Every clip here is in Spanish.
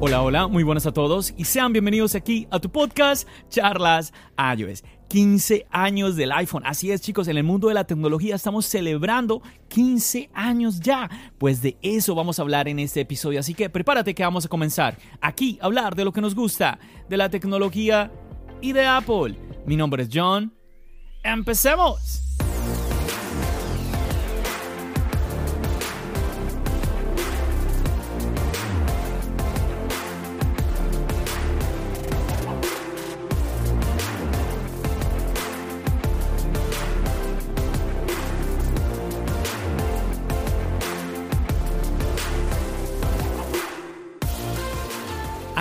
Hola, hola, muy buenas a todos y sean bienvenidos aquí a tu podcast Charlas iOS. 15 años del iPhone. Así es, chicos, en el mundo de la tecnología estamos celebrando 15 años ya. Pues de eso vamos a hablar en este episodio. Así que prepárate que vamos a comenzar aquí a hablar de lo que nos gusta, de la tecnología y de Apple. Mi nombre es John. ¡Empecemos!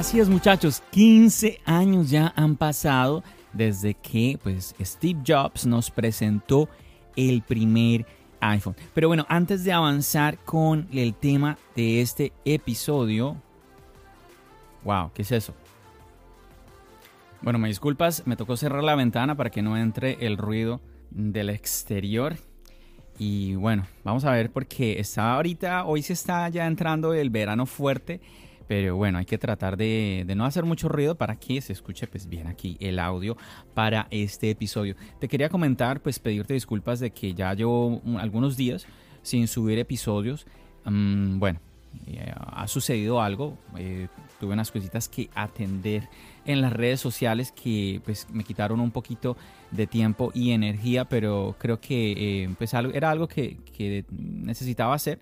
Así es muchachos, 15 años ya han pasado desde que pues, Steve Jobs nos presentó el primer iPhone. Pero bueno, antes de avanzar con el tema de este episodio... Wow, ¿qué es eso? Bueno, me disculpas, me tocó cerrar la ventana para que no entre el ruido del exterior. Y bueno, vamos a ver porque está ahorita, hoy se está ya entrando el verano fuerte pero bueno, hay que tratar de, no hacer mucho ruido para que se escuche pues bien aquí el audio para este episodio. Te quería comentar, pues pedirte disculpas de que ya llevo algunos días sin subir episodios. Mm, bueno, eh, ha sucedido algo. Eh, tuve unas cositas que atender en las redes sociales que pues me quitaron un poquito de tiempo y energía, pero creo que eh, pues era algo que, que necesitaba hacer.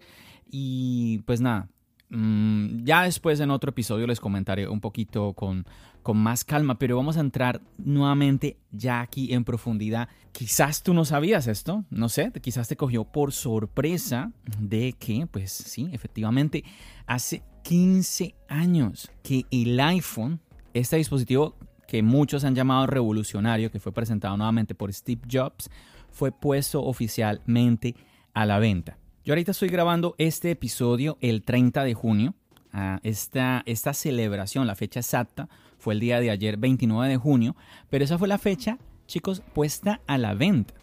Y pues nada, ya después en otro episodio les comentaré un poquito con, con más calma, pero vamos a entrar nuevamente ya aquí en profundidad. Quizás tú no sabías esto, no sé, quizás te cogió por sorpresa de que, pues sí, efectivamente, hace 15 años que el iPhone, este dispositivo que muchos han llamado revolucionario, que fue presentado nuevamente por Steve Jobs, fue puesto oficialmente a la venta. Yo ahorita estoy grabando este episodio el 30 de junio. Ah, esta, esta celebración, la fecha exacta, fue el día de ayer, 29 de junio, pero esa fue la fecha, chicos, puesta a la venta.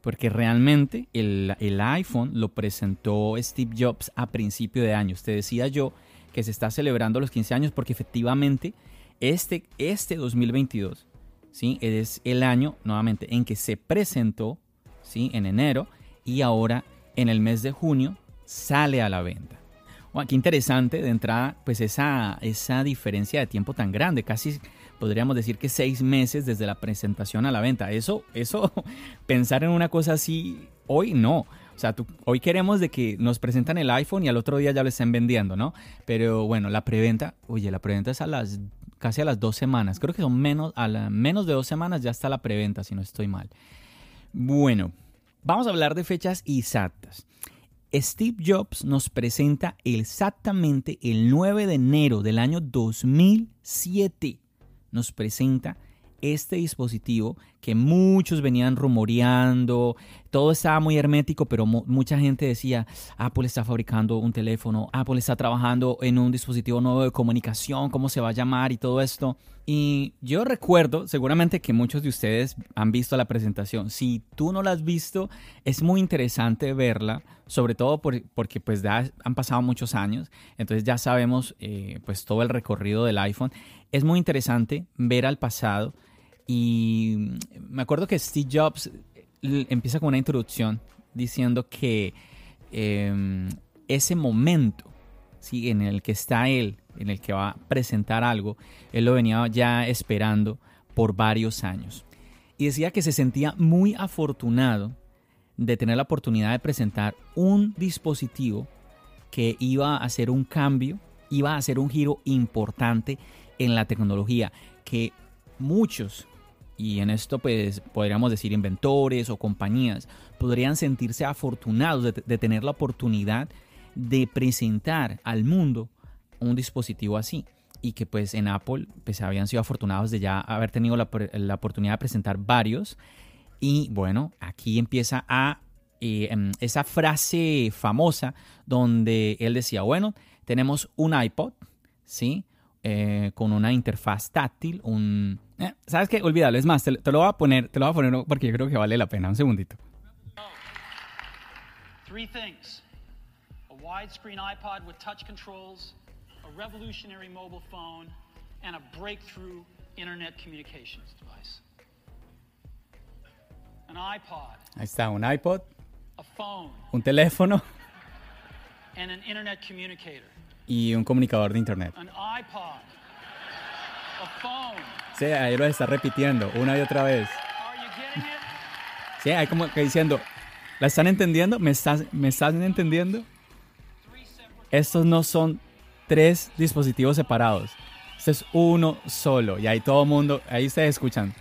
Porque realmente el, el iPhone lo presentó Steve Jobs a principio de año. Usted decía yo que se está celebrando los 15 años porque efectivamente este, este 2022 ¿sí? es el año nuevamente en que se presentó ¿sí? en enero y ahora en el mes de junio sale a la venta. qué interesante de entrada, pues esa, esa diferencia de tiempo tan grande, casi podríamos decir que seis meses desde la presentación a la venta. Eso, eso, pensar en una cosa así, hoy no. O sea, hoy queremos de que nos presentan el iPhone y al otro día ya lo estén vendiendo, ¿no? Pero bueno, la preventa, oye, la preventa es a las casi a las dos semanas. Creo que son menos, a menos de dos semanas ya está la preventa, si no estoy mal. Bueno, Vamos a hablar de fechas exactas. Steve Jobs nos presenta exactamente el 9 de enero del año 2007. Nos presenta este dispositivo que muchos venían rumoreando, todo estaba muy hermético, pero mucha gente decía, Apple está fabricando un teléfono, Apple está trabajando en un dispositivo nuevo de comunicación, cómo se va a llamar y todo esto. Y yo recuerdo, seguramente que muchos de ustedes han visto la presentación. Si tú no la has visto, es muy interesante verla, sobre todo porque pues ya han pasado muchos años, entonces ya sabemos eh, pues todo el recorrido del iPhone. Es muy interesante ver al pasado y me acuerdo que Steve Jobs empieza con una introducción diciendo que em, ese momento ¿sí? en el que está él, en el que va a presentar algo, él lo venía ya esperando por varios años. Y decía que se sentía muy afortunado de tener la oportunidad de presentar un dispositivo que iba a hacer un cambio, iba a hacer un giro importante en la tecnología, que muchos y en esto pues podríamos decir inventores o compañías, podrían sentirse afortunados de, tener la oportunidad de presentar al mundo un dispositivo así y que pues en Apple pues habían sido afortunados de ya haber tenido la, la oportunidad de presentar varios y bueno, aquí empieza a eh, em, esa frase famosa donde él decía, bueno, tenemos un iPod, ¿sí? Eh, con una interfaz táctil, un... Eh, ¿Sabes qué? Olvídalo, es más, te, te, lo voy a poner, te lo voy a poner porque yo creo que vale la pena, un segundito. Three things. A widescreen iPod with touch controls, a revolutionary mobile phone, and a breakthrough internet communications device. An iPod. Ahí está, un iPod. A phone. Un teléfono. And an internet communicator y un comunicador de internet. Sí, ahí lo está repitiendo una y otra vez. Sí, hay como que diciendo, ¿la están entendiendo? ¿Me, estás, ¿Me están entendiendo? Estos no son tres dispositivos separados. Este es uno solo. Y ahí todo el mundo, ahí ustedes escuchan.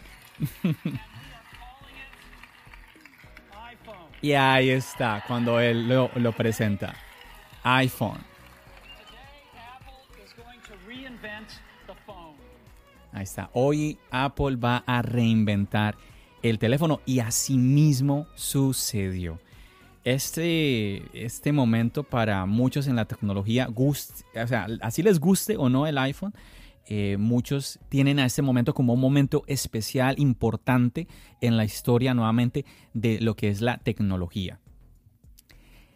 y ahí está, cuando él lo, lo presenta. iPhone. Hoy Apple va a reinventar el teléfono y así mismo sucedió. Este, este momento para muchos en la tecnología, así les guste o no el iPhone, eh, muchos tienen a este momento como un momento especial, importante en la historia nuevamente de lo que es la tecnología.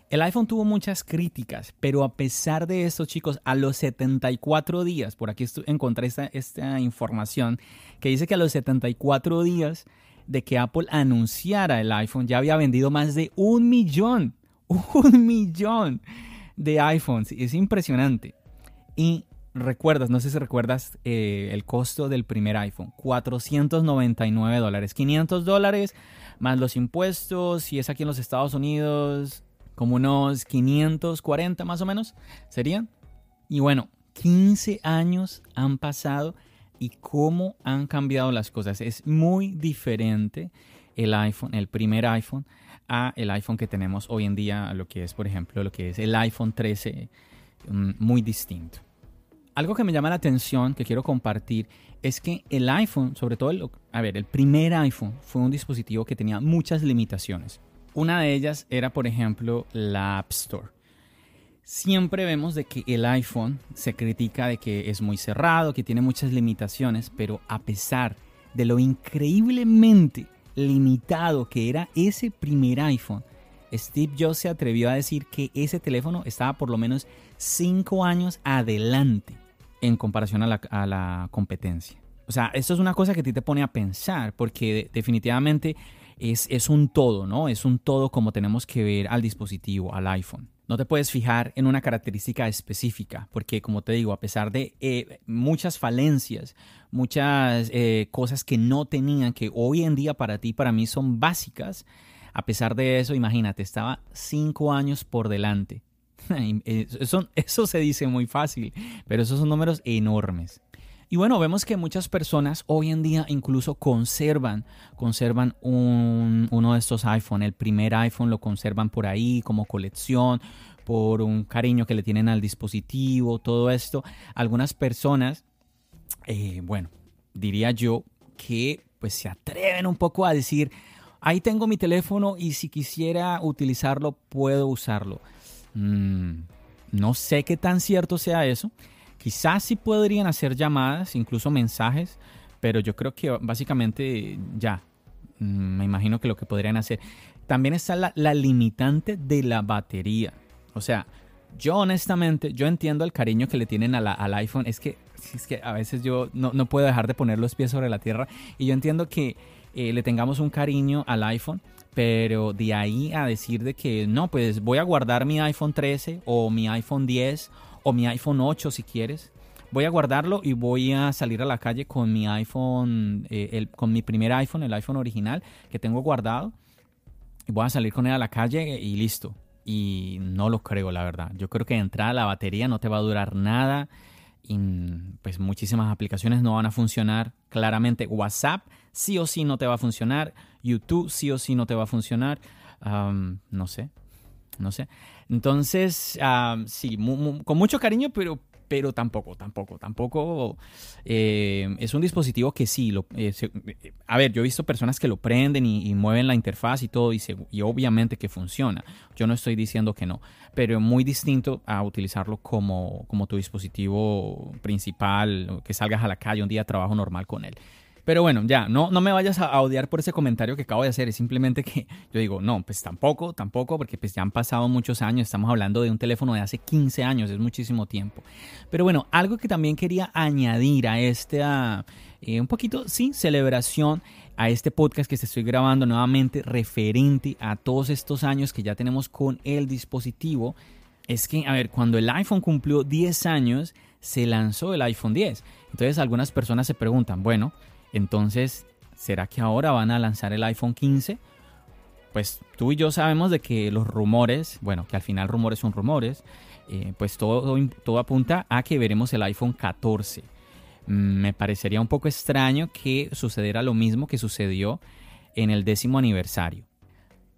El iPhone tuvo muchas críticas, pero a pesar de esto, chicos, a los 74 días, por aquí encontré esta, información que dice que a los 74 días de que Apple anunciara el iPhone ya había vendido más de un millón, un millón de iPhones. Es impresionante. Y recuerdas, no sé si recuerdas eh, el costo del primer iPhone, 499 dólares, 500 dólares más los impuestos, si es aquí en los Estados Unidos, como unos 540 más o menos serían. Y bueno, 15 años han pasado y cómo han cambiado las cosas. Es muy diferente el iPhone, el primer iPhone, a el iPhone que tenemos hoy en día, lo que es, por ejemplo, lo que es el iPhone 13, mm, muy distinto. Algo que me llama la atención, que quiero compartir, es que el iPhone, sobre todo, el, a ver, el primer iPhone fue un dispositivo que tenía muchas limitaciones. Una de ellas era, por ejemplo, la App Store. Siempre vemos de que el iPhone se critica de que es muy cerrado, que tiene muchas limitaciones, pero a pesar de lo increíblemente limitado que era ese primer iPhone, Steve Jobs se atrevió a decir que ese teléfono estaba por lo menos 5 años adelante en comparación a la, a la, competencia. O sea, esto es una cosa que a ti te pone a pensar, porque definitivamente es, un todo, ¿no? Es un todo como tenemos que ver al dispositivo, al iPhone. No te puedes fijar en una característica específica, porque como te digo, a pesar de eh, muchas falencias, muchas eh, cosas que no tenían, que hoy en día para ti, para mí son básicas, a pesar de eso, imagínate, estaba cinco años por delante. Eso, eso se dice muy fácil, pero esos son números enormes. Y bueno, vemos que muchas personas hoy en día incluso conservan, conservan uno de estos iPhone. El primer iPhone lo conservan por ahí como colección, por un cariño que le tienen al dispositivo, todo esto. Algunas personas, eh, bueno, diría yo que pues se atreven un poco a decir, ahí tengo mi teléfono y si quisiera utilizarlo, puedo usarlo. Mm, no sé qué tan cierto sea eso. Quizás sí podrían hacer llamadas, incluso mensajes, pero yo creo que básicamente ya, mm, me imagino que lo que podrían hacer. También está la, limitante de la batería. O sea, yo honestamente, yo entiendo el cariño que le tienen al iPhone. Es que, es que a veces yo no, puedo dejar de poner los pies sobre la tierra. Y yo entiendo que eh, le tengamos un cariño al iPhone. Pero de ahí a decir de que no, pues voy a guardar mi iPhone 13 o mi iPhone 10 o mi iPhone 8 si quieres. Voy a guardarlo y voy a salir a la calle con mi iPhone, eh, el, con mi primer iPhone, el iPhone original que tengo guardado. Y voy a salir con él a la calle y listo. Y no lo creo, la verdad. Yo creo que de entrada la batería no te va a durar nada. y pues muchísimas aplicaciones no van a funcionar. Claramente WhatsApp sí o sí no te va a funcionar. YouTube sí o sí no te va a funcionar. no sé, no sé. Entonces, sí, con mucho cariño, pero pero tampoco, tampoco, tampoco eh, es un dispositivo que sí, lo, eh, eh, a ver, yo he visto personas que lo prenden y, mueven la interfaz y todo y, y, obviamente que funciona. Yo no estoy diciendo que no, pero muy distinto a utilizarlo como, como tu dispositivo principal, que salgas a la calle un día de trabajo normal con él. Pero bueno, ya, no, no me vayas a odiar por ese comentario que acabo de hacer. Es simplemente que yo digo, no, pues tampoco, tampoco, porque pues ya han pasado muchos años. Estamos hablando de un teléfono de hace 15 años, es muchísimo tiempo. Pero bueno, algo que también quería añadir a este, eh, un poquito, sí, celebración a este podcast que se estoy grabando nuevamente referente a todos estos años que ya tenemos con el dispositivo. Es que, a ver, cuando el iPhone cumplió 10 años, se lanzó el iPhone 10. Entonces algunas personas se preguntan, bueno, entonces, ¿será que ahora van a lanzar el iPhone 15? Pues tú y yo sabemos de que los rumores, bueno, que al final rumores son rumores, eh, pues todo, todo apunta a que veremos el iPhone 14. Mm, me parecería un poco extraño que sucediera lo mismo que sucedió en el décimo aniversario.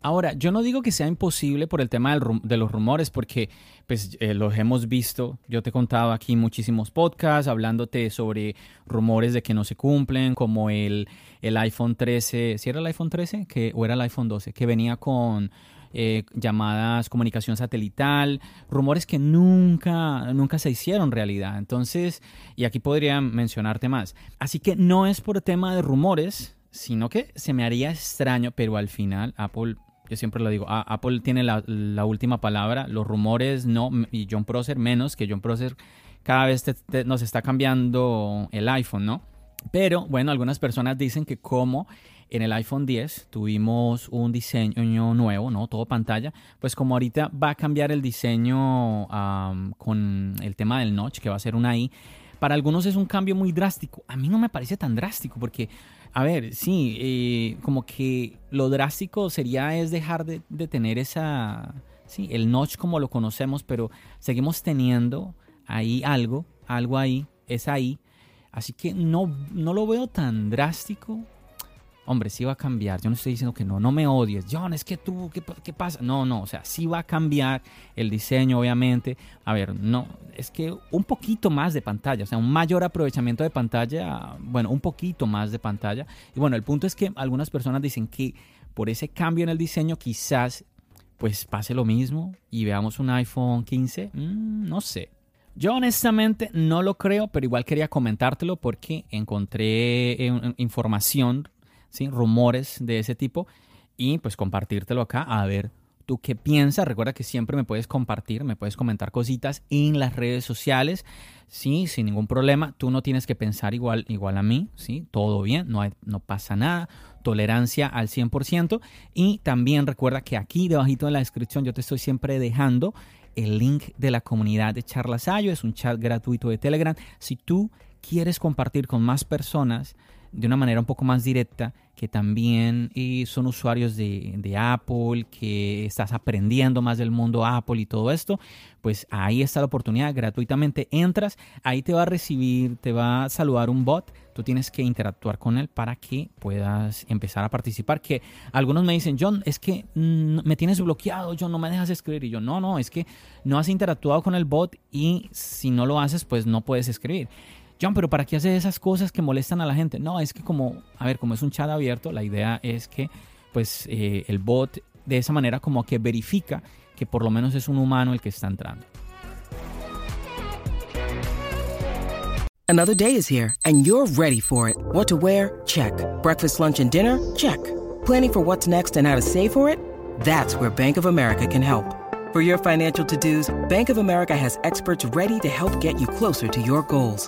Ahora, yo no digo que sea imposible por el tema de los rumores, porque pues eh, los hemos visto. Yo te he contado aquí muchísimos podcasts hablándote sobre rumores de que no se cumplen, como el, el iPhone 13, ¿si era el iPhone 13 que, o era el iPhone 12? Que venía con eh, llamadas, comunicación satelital, rumores que nunca, nunca se hicieron realidad. Entonces, y aquí podría mencionarte más. Así que no es por tema de rumores, sino que se me haría extraño, pero al final Apple yo siempre lo digo, Apple tiene la, última palabra, los rumores no, y John Prosser menos, que John Prosser cada vez nos está cambiando el iPhone, ¿no? Pero bueno, algunas personas dicen que como en el iPhone 10 tuvimos un diseño nuevo, ¿no? Todo pantalla, pues como ahorita va a cambiar el diseño con el tema del notch, que va a ser una I, para algunos es un cambio muy drástico. A mí no me parece tan drástico porque a ver, sí, eh, como que lo drástico sería es dejar de, tener esa, sí, el notch como lo conocemos, pero seguimos teniendo ahí algo, algo ahí, es ahí. Así que no, no lo veo tan drástico hombre, sí va a cambiar. Yo no estoy diciendo que no, no me odies. John, es que tú, ¿qué, ¿qué, pasa? No, no, o sea, sí va a cambiar el diseño, obviamente. A ver, no, es que un poquito más de pantalla, o sea, un mayor aprovechamiento de pantalla, bueno, un poquito más de pantalla. Y bueno, el punto es que algunas personas dicen que por ese cambio en el diseño quizás pues pase lo mismo y veamos un iPhone 15. Mm, no sé. Yo honestamente no lo creo, pero igual quería comentártelo porque encontré eh, información ¿sí? rumores de ese tipo y pues compartírtelo acá a ver tú qué piensas. Recuerda que siempre me puedes compartir, me puedes comentar cositas en las redes sociales, sí, sin ningún problema. Tú no tienes que pensar igual, igual a mí, sí, todo bien, no, no pasa nada. Tolerancia al 100%. Y también recuerda que aquí debajito en la descripción yo te estoy siempre dejando el link de la comunidad de Charlasayo. Es un chat gratuito de Telegram. Si tú quieres compartir con más personas, de una manera un poco más directa, que también eh, son usuarios de, de, Apple, que estás aprendiendo más del mundo Apple y todo esto, pues ahí está la oportunidad, gratuitamente entras, ahí te va a recibir, te va a saludar un bot, tú tienes que interactuar con él para que puedas empezar a participar, que algunos me dicen, John, es que mm, me tienes bloqueado, John, no me dejas escribir, y yo, no, no, es que no has interactuado con el bot y si no lo haces, pues no puedes escribir. John, pero ¿para qué hace esas cosas que molestan a la gente? No, es que como, a ver, como es un chat abierto, la idea es que pues eh, el bot de esa manera como que verifica que por lo menos es un humano el que está entrando. Another day is here and you're ready for it. What to wear? Check. Breakfast, lunch and dinner? Check. Planning for what's next and how to save for it? That's where Bank of America can help. For your financial to-dos, Bank of America has experts ready to help get you closer to your goals.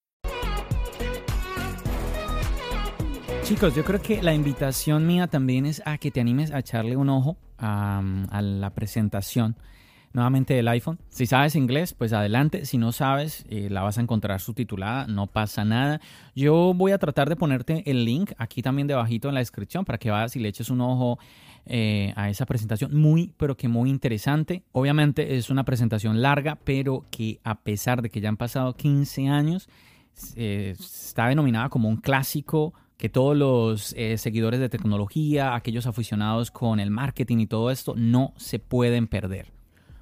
Chicos, yo creo que la invitación mía también es a que te animes a echarle un ojo a, la presentación nuevamente del iPhone. Si sabes inglés, pues adelante. Si no sabes, eh, la vas a encontrar subtitulada, no pasa nada. Yo voy a tratar de ponerte el link aquí también debajito en la descripción para que vayas y le eches un ojo eh, a esa presentación. Muy, pero que muy interesante. Obviamente es una presentación larga, pero que a pesar de que ya han pasado 15 años, eh, está denominada como un clásico que todos los eh, seguidores de tecnología, aquellos aficionados con el marketing y todo esto, no se pueden perder.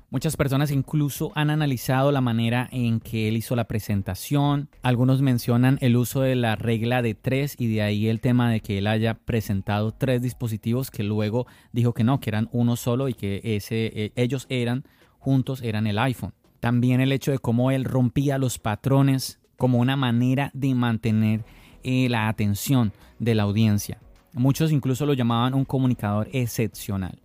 Muchas personas incluso han analizado la manera en que él hizo la presentación. Algunos mencionan el uso de la regla de tres y de ahí el tema de que él haya presentado tres dispositivos que luego dijo que no, que eran uno solo y que ese, eh, ellos eran juntos, eran el iPhone. También el hecho de cómo él rompía los patrones como una manera de mantener la atención de la audiencia. Muchos incluso lo llamaban un comunicador excepcional.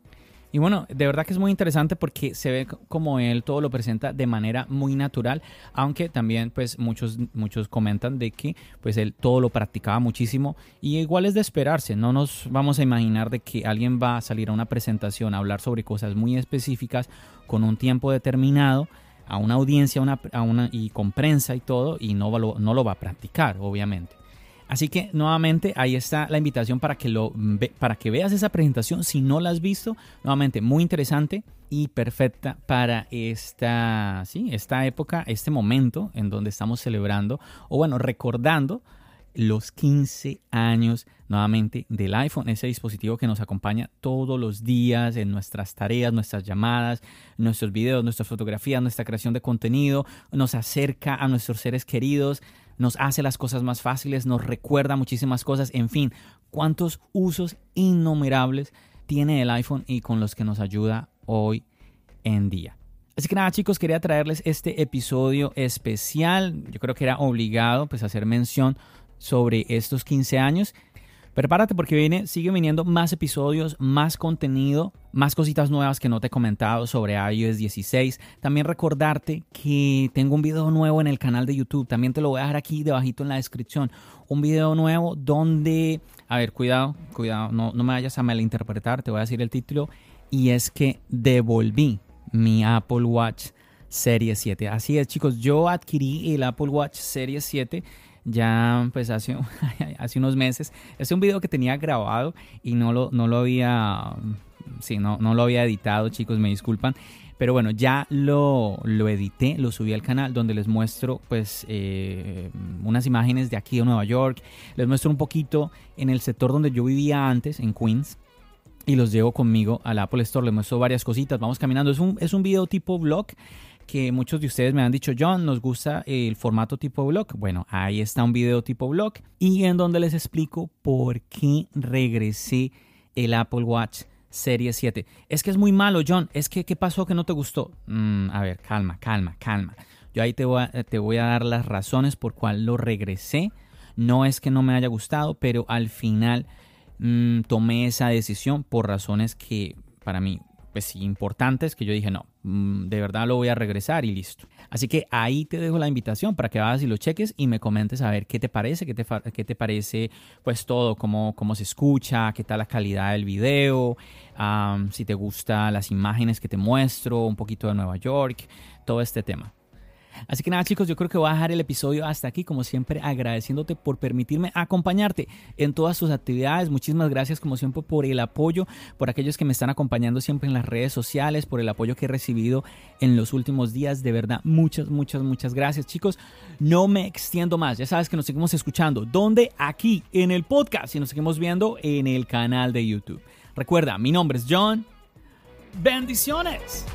Y bueno, de verdad que es muy interesante porque se ve como él todo lo presenta de manera muy natural, aunque también pues muchos, muchos comentan de que pues él todo lo practicaba muchísimo y igual es de esperarse, no nos vamos a imaginar de que alguien va a salir a una presentación a hablar sobre cosas muy específicas con un tiempo determinado a una audiencia una, y con prensa y todo y no, no lo va a practicar obviamente. Así que nuevamente ahí está la invitación para que, lo, para que veas esa presentación. Si no la has visto, nuevamente muy interesante y perfecta para esta, sí, esta época, este momento en donde estamos celebrando o bueno, recordando los 15 años nuevamente del iPhone, ese dispositivo que nos acompaña todos los días en nuestras tareas, nuestras llamadas, nuestros videos, nuestras fotografías, nuestra creación de contenido, nos acerca a nuestros seres queridos, nos hace las cosas más fáciles, nos recuerda muchísimas cosas, en fin, cuántos usos innumerables tiene el iPhone y con los que nos ayuda hoy en día. Así que nada chicos, quería traerles este episodio especial. Yo creo que era obligado pues hacer mención sobre estos 15 años Prepárate porque viene, sigue viniendo más episodios, más contenido, más cositas nuevas que no te he comentado sobre iOS 16. También recordarte que tengo un video nuevo en el canal de YouTube. También te lo voy a dejar aquí debajito en la descripción. Un video nuevo donde, a ver, cuidado, cuidado, no, no me vayas a malinterpretar, te voy a decir el título. Y es que devolví mi Apple Watch Serie 7. Así es, chicos, yo adquirí el Apple Watch Serie 7 ya pues hace, hace unos meses. Es un video que tenía grabado y no lo, no lo había, sí, no, no lo había editado, chicos, me disculpan. Pero bueno, ya lo, lo edité, lo subí al canal donde les muestro pues eh, unas imágenes de aquí de Nueva York. Les muestro un poquito en el sector donde yo vivía antes, en Queens. Y los llevo conmigo al Apple Store, les muestro varias cositas, vamos caminando. Es un, es un video tipo vlog que muchos de ustedes me han dicho, John, nos gusta el formato tipo blog. Bueno, ahí está un video tipo blog y en donde les explico por qué regresé el Apple Watch Serie 7. Es que es muy malo, John. Es que, ¿qué pasó que no te gustó? Mm, a ver, calma, calma, calma. Yo ahí te voy, a, te voy a dar las razones por cuál lo regresé. No es que no me haya gustado, pero al final mm, tomé esa decisión por razones que para mí pues importantes que yo dije, no, mm, de verdad lo voy a regresar y listo. Así que ahí te dejo la invitación para que vayas y lo cheques y me comentes a ver qué te parece, qué te, qué te parece pues todo, cómo, cómo se escucha, qué tal la calidad del video, si te gustan las imágenes que te muestro, un poquito de Nueva York, todo este tema. Así que nada chicos, yo creo que voy a dejar el episodio hasta aquí, como siempre agradeciéndote por permitirme acompañarte en todas tus actividades. Muchísimas gracias como siempre por el apoyo, por aquellos que me están acompañando siempre en las redes sociales, por el apoyo que he recibido en los últimos días. De verdad, muchas, muchas, muchas gracias chicos. No me extiendo más, ya sabes que nos seguimos escuchando. ¿Dónde? Aquí en el podcast y nos seguimos viendo en el canal de YouTube. Recuerda, mi nombre es John. Bendiciones.